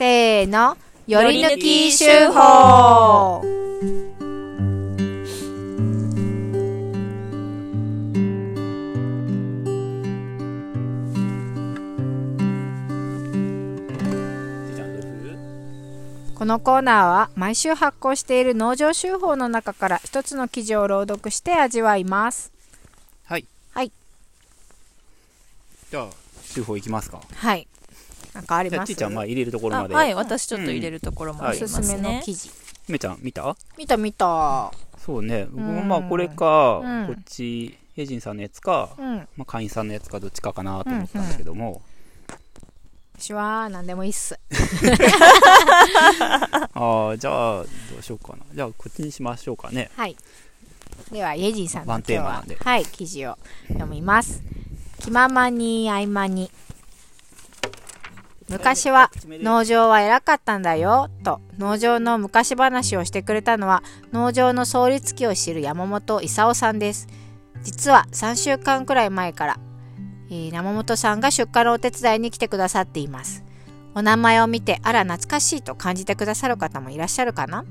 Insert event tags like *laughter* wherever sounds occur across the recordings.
せーの、より抜き手法このコーナーは毎週発行している農場手法の中から一つの記事を朗読して味わいます。はい。はい。じゃあ、手法いきますか。はい。なんかありじゃあ、ますちーちゃん、まあ、入れるところまで。あはい、私ちょっと入れるところもあおりますすすめのね。記事。めちゃん、見た？見た見た。そうね。僕もうんまあ、これか、うんこっち、ヘジンさんのやつか、うん。まあ、会員さんのやつかどっちかかなと思ったんですけども、私は何でもいいっす。*laughs* ああ、じゃあ、どうしようかな。じゃあ、こっちにしましょうかね。はい。では、イェジンさんのワン今日はテーマなんで、はい、記事を読みます。気ままに合間に。昔は農場は偉かったんだよと。農場の昔話をしてくれたのは農場の創立期を知る山本勲さんです。実は3週間くらい前から、えー山本さんが出荷のお手伝いに来てくださっています。お名前を見てあら懐かしいと感じてくださる方もいらっしゃるかな？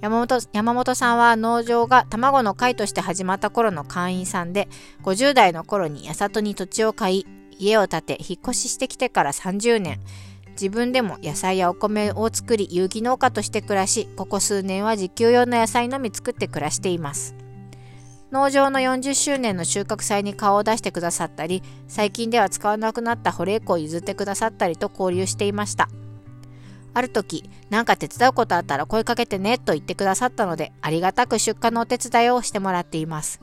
山本山本さんは農場が卵の会として始まった頃の会員さんで50代の頃に八里に土地を買い家を建て引っ越ししてきてから30年。自分でも野菜やお米を作り有機農家として暮らしここ数年は自給用の野菜のみ作って暮らしています。農場の40周年の収穫祭に顔を出してくださったり最近では使わなくなった保冷庫を譲ってくださったりと交流していました。ある時なんか手伝うことあったら声かけてねと言ってくださったのでありがたく出荷のお手伝いをしてもらっています。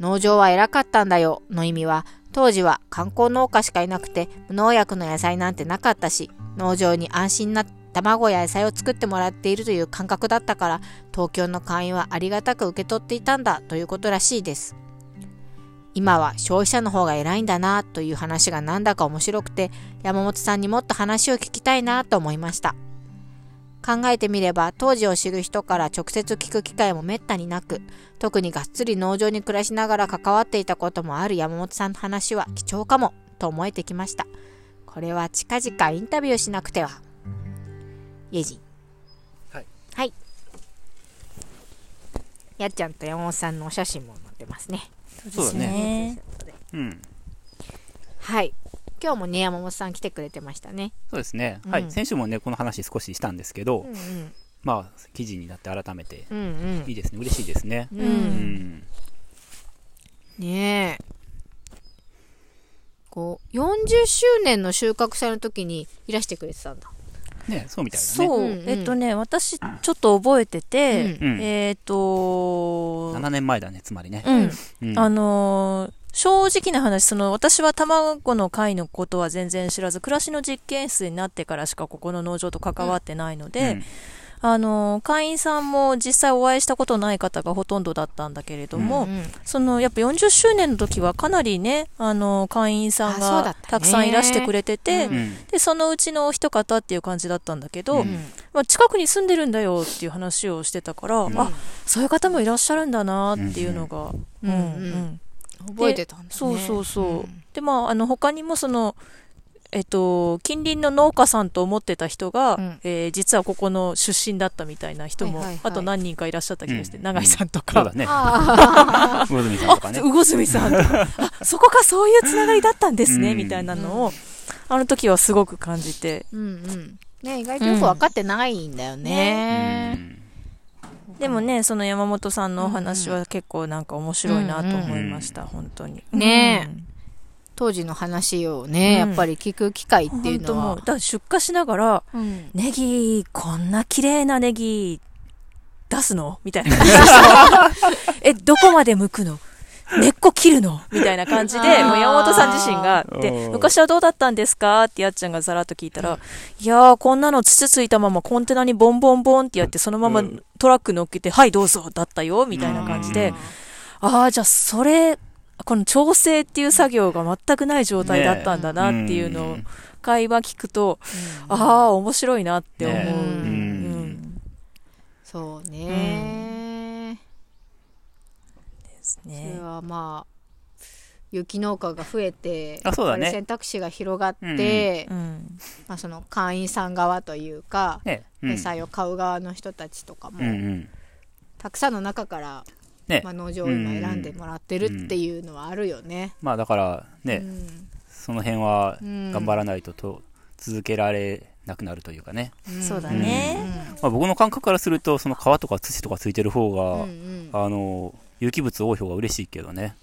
農場は偉かったんだよの意味は当時は観光農家しかいなくて無農薬の野菜なんてなかったし農場に安心な卵や野菜を作ってもらっているという感覚だったから東京の会員はありがたく受け取っていたんだということらしいです。今は消費者の方が偉いんだなという話がなんだか面白くて山本さんにもっと話を聞きたいなと思いました。考えてみれば当時を知る人から直接聞く機会もめったになく特にがっつり農場に暮らしながら関わっていたこともある山本さんの話は貴重かもと思えてきました。これは近々インタビューしなくては。イェジンはい。はい。やっちゃんと山本さんのお写真も載ってますね。そうだね。うん。はい今日もね山本さん来てくれてましたねそうですね。うんはい。先週もね、この話少ししたんですけど、うんうんまあ、記事になって改めて、うんうんいいですね。嬉しいですね。ううんん。ねえこう40周年の収穫祭の時にいらしてくれてたんだね、そうみたいだね。そう、うんうんえっとね、私、ちょっと覚えてて、うんえっと、7年前だね、つまりね。うん、うんあのー正直な話、その、私は卵の会のことは全然知らず、暮らしの実験室になってからしかここの農場と関わってないので、うん。あのー会員さんも実際お会いしたことない方がほとんどだったんだけれども、うんそのやっぱ40周年の時はかなりね、あの会員さんがったくさんいらしてくれてて、うんうん。で、そのうちのお一方っていう感じだったんだけど、うん。まあ、近くに住んでるんだよっていう話をしてたから、うん。あ、そういう方もいらっしゃるんだなっていうのが、うんうん覚えてたんだね。そうそうそう。ん。で、まあ、あの、他にもその、えっと、近隣の農家さんと思ってた人が、うん。えー実はここの出身だったみたいな人も、はいはいはい。あと何人かいらっしゃった気がして、うん。永井さんとか、そうだね。あ *laughs* 魚住さんとか *laughs* あ、ね。魚住さんとか、*laughs* あ、そこがそういうつながりだったんですね、うん。みたいなのを、あの時はすごく感じて、ーうんうん。ね意外とよく分かってないんだよね。うんでもね、その山本さんのお話は結構なんか面白いなと思いました、本当に。ねえ。うん。当時の話をね、うん。やっぱり聞く機会っていうのは。本当もう、だ出荷しながら、うん。ネギ、こんな綺麗なネギ、出すの？みたいな。*laughs* え、どこまで剥くの？根っこ切るの？みたいな感じで、もう山本さん自身が、でう、ん。昔はどうだったんですか？ってやっちゃんがざらっと聞いたら、いやー、こんなの土ついたままコンテナにボンボンボンってやって、そのままうん。トラック乗っけて、はい、どうぞ、だったよ、みたいな感じで、ああ、じゃあそれ、この調整っていう作業が全くない状態だったんだなっていうのをね会話聞くと、ああ、面白いなって思う。ねうん。うん。そうね、ですそれね。はまあ有機農家が増えてあそうだね選択肢が広がって、うん。まあ、その会員さん側というか、ね。うん野菜を買う側の人たちとかも、うんうん。たくさんの中から、ねまあ、農場を今選んでもらってるっていうのはあるよね。まあだからね、うんその辺はうん頑張らないとと続けられなくなるというかね。んそうだね。まあ僕の感覚からすると、その皮とか土とかついてる方うんが、うんあの、有機物多い方が嬉しいけどね。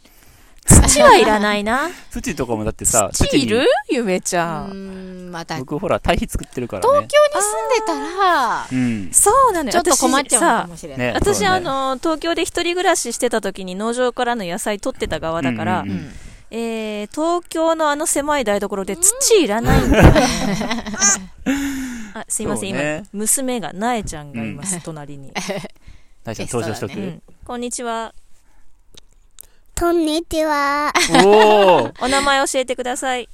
土はいらないな。土とかもだってさ、土いる？にゆめちゃ。うんんまた東僕ほら、堆肥作ってるからね。京に住んでたらうん。そうなのよ。ちょっと困っちゃうのかもしれない。ね私、ねあの、東京で一人暮らししてた時に農場からの野菜取ってた側だから、うんうんうんえー、東京のあの狭い台所で土いらないんだよね。*laughs* あ、すいません、ね今、娘が、なえちゃんがいます、隣に。*laughs* 大ちゃん登場しとく？ゲうん。こんにちは。こんにちは。おーお名前教えてください。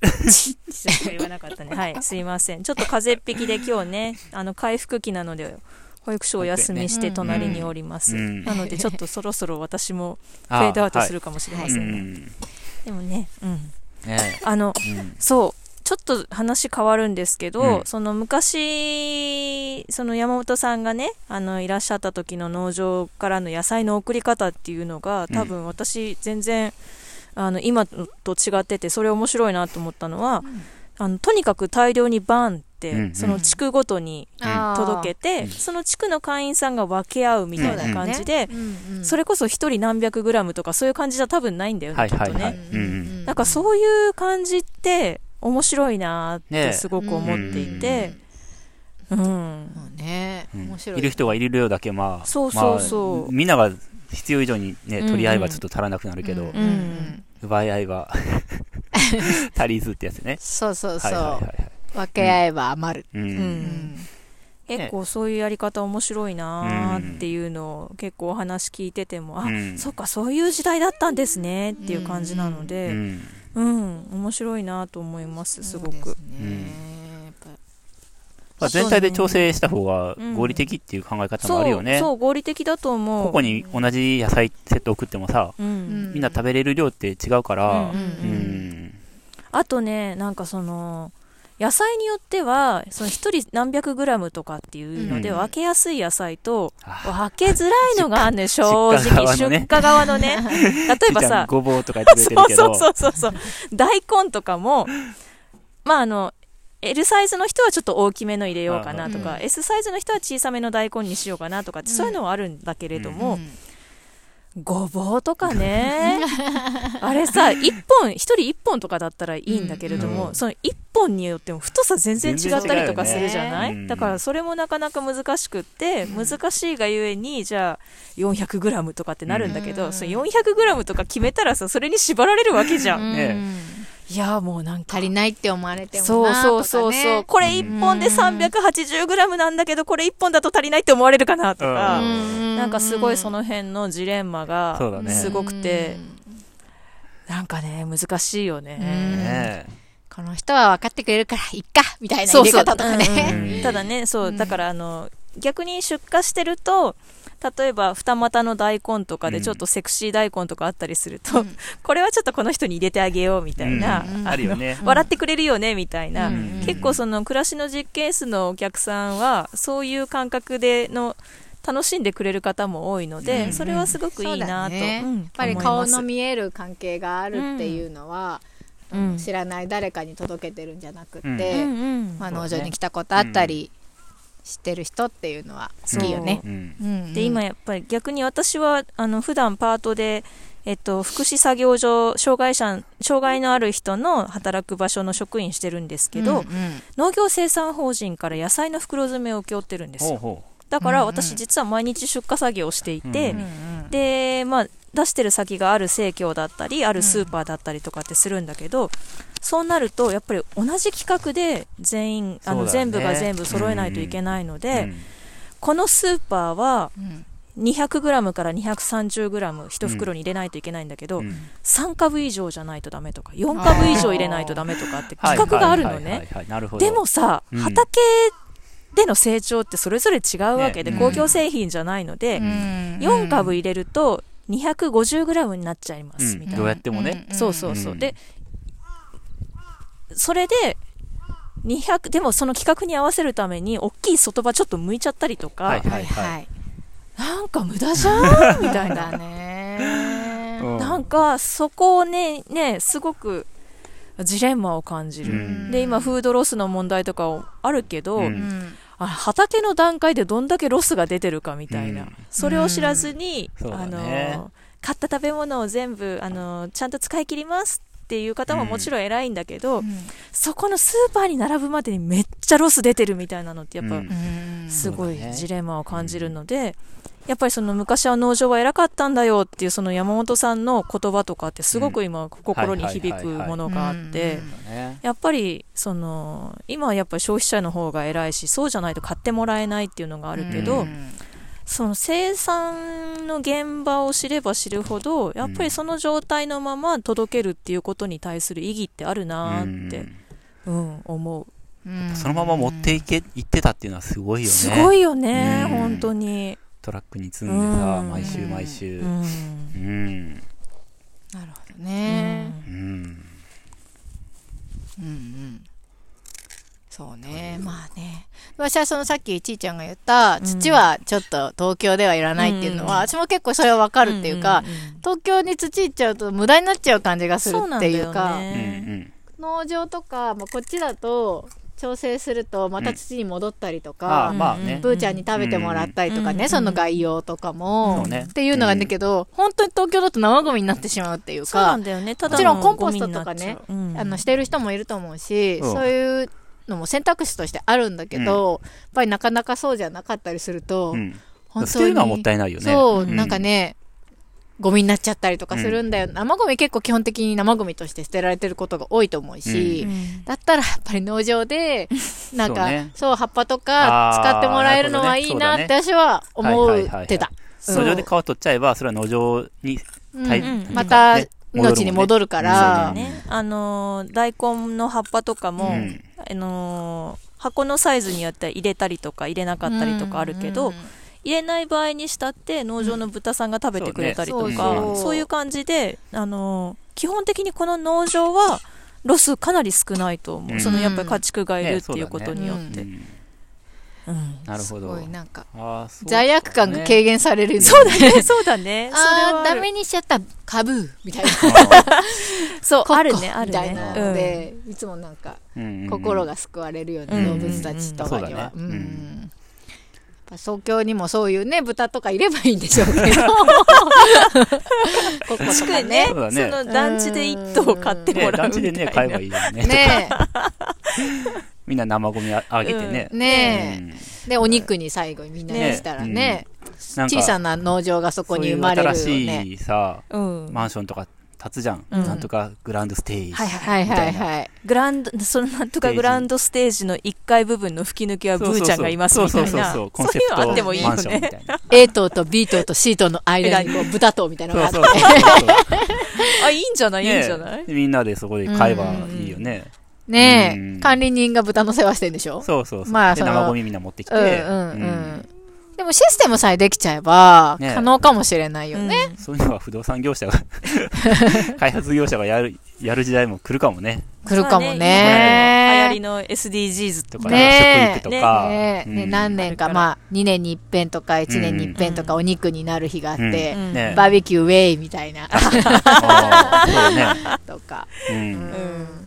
*laughs* 言わなかったね。はい、すいません。ちょっと風邪っ引きで今日ね、あの、回復期なので、保育所お休みして隣におります。うんなので、ちょっとそろそろ私もフあェードアウトするかもしれまはいせね。うんん。でもね、うん。ねあの、うんそう。ちょっと話変わるんですけど、うん。その昔、その山本さんがね、あの、いらっしゃった時の農場からの野菜の送り方っていうのが、多分私全然、あの、今と違ってて、それ面白いなと思ったのは、あの、とにかく大量にバンって、うんその地区ごとに届けて、うんその地区の会員さんが分け合うみたいな感じで、それこそ一人何百グラムとかそういう感じじゃ多分ないんだよね、はいきっとね。なんかそういう感じって面白いなってね。すごく思っていて、うん。ねい。いる人がいる量だけまあ、そうそうそう。まあみんなが必要以上にね、取り合えばちょっと足らなくなるけど、うん。うん。奪い合いは *laughs* 足りずってやつね。そうそうそう、はいはいはいはい。分け合えば余る、う。うん。うん。結構そういうやり方面白いなーっていうのを結構お話聞いてても、あ、うん。そっかそういう時代だったんですねっていう感じなのうで、ん。うん、面白いなと思いますすごく。まあ、全体で調整した方がうん合理的っていう考え方もあるよね。そう合理的だと思う。ここに同じ野菜セット送ってもさ、うんみんな食べれる量って違うから、うんうんううんん。あとね、なんかその、野菜によっては、その一人何百グラムとかっていうのでうん。分けやすい野菜と、あ分けづらいのがあるね、*laughs* 正直。出荷側のね。ね。*laughs* 例えばさ、ごぼうとか言ってそうそうそうそう。大根とかも、まああの、L サイズの人はちょっと大きめの入れようかなとか、うん S サイズの人は小さめの大根にしようかなとかって、そういうのはあるんだけれども、ごぼうとかね、*laughs* あれさ、一本、一人一本とかだったらいいんだけれども、うんその一本によっても太さ全然違ったりとかするじゃない、ね。だからそれもなかなか難しくって、難しいがゆえに、じゃあ 400g とかってなるんだけど、うん。その 400g とか決めたらさ、それに縛られるわけじゃん。うん。ねいや、もうなんか。足りないって思われてもそうなそうそうそう。とかねこれ一本で 380g なんだけど、これ一本だと足りないって思われるかなとか。うんなんかすごいその辺のジレンマがすごくて、なんかね、難しいよね。ねこの人は分かってくれるからいっかみたいな入れ。方とかねただね、そうう、んだからあの、逆に出荷してると、例えば二股の大根とかでちょっとセクシー大根とかあったりすると、うん。*laughs* これはちょっとこの人に入れてあげようみたいな、うん。あるよね。笑ってくれるよねみたいな、うん。結構その暮らしの実験室のお客さんはそういう感覚での楽しんでくれる方も多いので、うん。それはすごくいいなと、ね。うんやっぱり顔の見える関係があるっていうのは、うん。知らない誰かに届けてるんじゃなくって、うん。うんうん。まあ、農場に来たことあったり、知ってる人っていうのは好きよね。で今やっぱり逆に私はあの普段パートで、えっと、福祉作業所障害者障害のある人の働く場所の職員してるんですけど、うんうん。農業生産法人から野菜の袋詰めを請け負ってるんですよ。ほうほだから私実は毎日出荷作業をしていて、うんうん。で、まあ、出してる先がある生協だったりあるスーパーだったりとかってするんだけど、そうなるとやっぱり同じ企画で全員あの、全部が全部揃えないといけないのう。で、うん。このスーパーはうん、200g から 230g 一袋に入れないといけないんだけど、うん。3株以上じゃないとダメとか4株以上入れないとダメとかって企画があるのね。でもさ、うん。畑での成長ってそれぞれ違うわけで、ね工業製品じゃないので、うん。4株入れると 250g になっちゃいます、うんみたいな。どうやってもね。そうそうそう。うんで、それで、200、でもその企画に合わせるために、大きい外葉ちょっと剥いちゃったりとか、はいはいはい。なんか無駄じゃんみたいな。*laughs* だね。うんなんか、そこをね、ね、すごく、ジレンマを感じる。うんで、今、フードロスの問題とかあるけど、うんうんあ畑の段階でどんだけロスが出てるかみたいな。うん。それを知らずに、うん。あそうだね。の、買った食べ物を全部、あの、ちゃんと使い切りますっていう方ももちろん偉いんだけど、そこのスーパーに並ぶまでにめっちゃロス出てるみたいなのってやっぱ、うん。うんすごいジレンマを感じるので、やっぱりその昔は農場は偉かったんだよっていうその山本さんの言葉とかってすごく今心に響くものがあって、ねやっぱりその今はやっぱり消費者の方が偉いしそうじゃないと買ってもらえないっていうのがあるけど、うんその生産の現場を知れば知るほどやっぱりその状態のまま届けるっていうことに対する意義ってあるなーって、うん思う、うんそのまま持っていけ、行ってたっていうのはすごいよね。すごいよね、うん本当に、トラックに積んでさ、うん毎週毎週。ううん。んなるほどね。うん。うんうん。そうね。まあね。私はそのさっきちーちゃんが言った、うん。土はちょっと東京ではいらないっていうのは、うん私も結構それはわかるっていうか、んんん東京に土行っちゃうと無駄になっちゃう感じがするっていうか、うんうね。ん。農場とか、まあ、こっちだと調整するとまた土に戻ったりとあか、あ、まあね。ブーちゃんに食べてもらったりとかね、うんその概要とかも、っていうのがあるんだけど、本当に東京だと生ゴミになってしまうっていうかそうなん、だよね。ただもちろんのコンポストとかねあのしてる人もいると思うし、う。んそういうのも選択肢としてあるんだけど、やっぱりなかなかそうじゃなかったりすると、うん。本捨てるのはもったいないよね。そう、うん。なんかね、ゴミになっちゃったりとかするんだよ。生ゴミ結構基本的に生ゴミとして捨てられてることが多いと思うし、うん。だったらやっぱり農場で、*laughs* なんか、そうそう,、ね葉っぱとか使ってもらえるのはいいなって私は思ってた。農場で皮取っちゃえば、それは農場に、うん。はいうん。またね命に戻るかうん。ら、ね、あのー大根の葉っぱとかも、うんあのー箱のサイズによっては入れたりとか入れなかったりとかあるけど、うん入れない場合にしたって農場の豚さんが食べてくれたりとか、そうねそう。そういう感じで、あのー基本的にこの農場はロスかなり少ないと思う、うん。そのやっぱり家畜がいるねっていうことによって、うん。うんなるほど。すご。いなんか、罪悪感がね軽減される、そうだね。そうだね。*laughs* ああ、ダメにしちゃった、カブーみたいな。*laughs* そうコッコあるねあるみたいなねので、いつもなんか、うん心が救われるようなうん動物たちと。かには。東京にもそういうね、豚とかいればいいんでしょうけど。コッコとかね。ね。そうだね。その団地で一頭買ってねもら団うみたいな、地でね、買えばいいよね。ね *laughs* みんな生ゴミああげてねうんえ。で、お肉に最後にみんなにしたらね、なんか小さな農場がそこに生まれるよそういうね。新しいさ、うんマンションとか建つじゃん。うんなんとかグランドステージ。はいはいはいはい。グランド、そのなんとかグランドステージの1階部分の吹き抜けはブーちゃんがいますみたいな。そうそうそうそう。コンセプそういうのあってもいいよね。A 棟と B 棟と C 棟の間にこう豚棟みたいなのがあって。*laughs* あ、いいんじゃない？いいんじゃない？ねみんなでそこで買えばいいよね。ねうんえ、管理人が豚の世話してんでしょ？そうそうそう。でまあその生ゴミみんな持ってきて。うんうんうん。でもシステムさえできちゃえば、ね可能かもしれないよね。そういうのは不動産業者が、*laughs* 開発業者がやる、やる時代も来るかもね。来るかもね。流行りの SDGs とかね食育とか。ねえねうん何年か、まあ、2年に一遍とか1年に一遍とかお肉になる日があって、うんねバーベキューウェイみたいな、そうだね。*laughs* とか。う。うんん。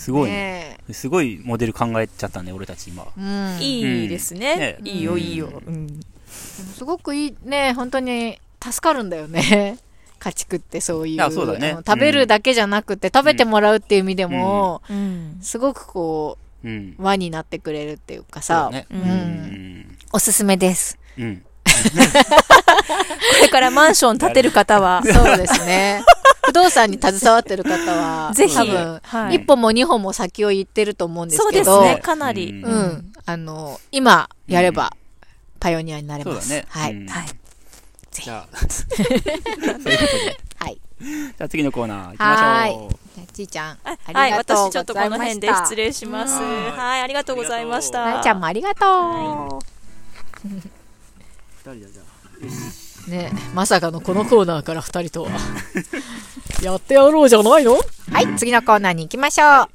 すごいね。ねすごいモデル考えちゃったね、俺たち今。えうん。いいですね。ねいいよ、うんいいよ。うんすごくいい、ね本当に助かるんだよね。*laughs* 家畜ってそういう。うだね食べるだけじゃなくて、食べてもらうっていう意味でも、うんすごくこう輪になってくれるっていうかさ、だね。ううんん。おすすめです。うん。これからマンション建てる方は、*laughs* そうですね。不動産に携わってる方は、ぜひ、多分、はい一歩も二歩も先を行ってると思うんですそうけど、ですね、かなり。うんうん。あの、今やれば、パイオニアになれます。そうだねはい。うんはい。じゃあ、*laughs* そういうことで。はい。じゃあ次のコーナー行きましょう。じゃあちーちゃん、ありはい、がとうご私ちょっとこの辺で失た。礼します。うんはい、ありがとうございました。なえちゃんもありがと二人でじゃあ。ねまさかのこのコーナーから二人とは。やってやろうじゃないの？う。はい、次のコーナーに行きましょう。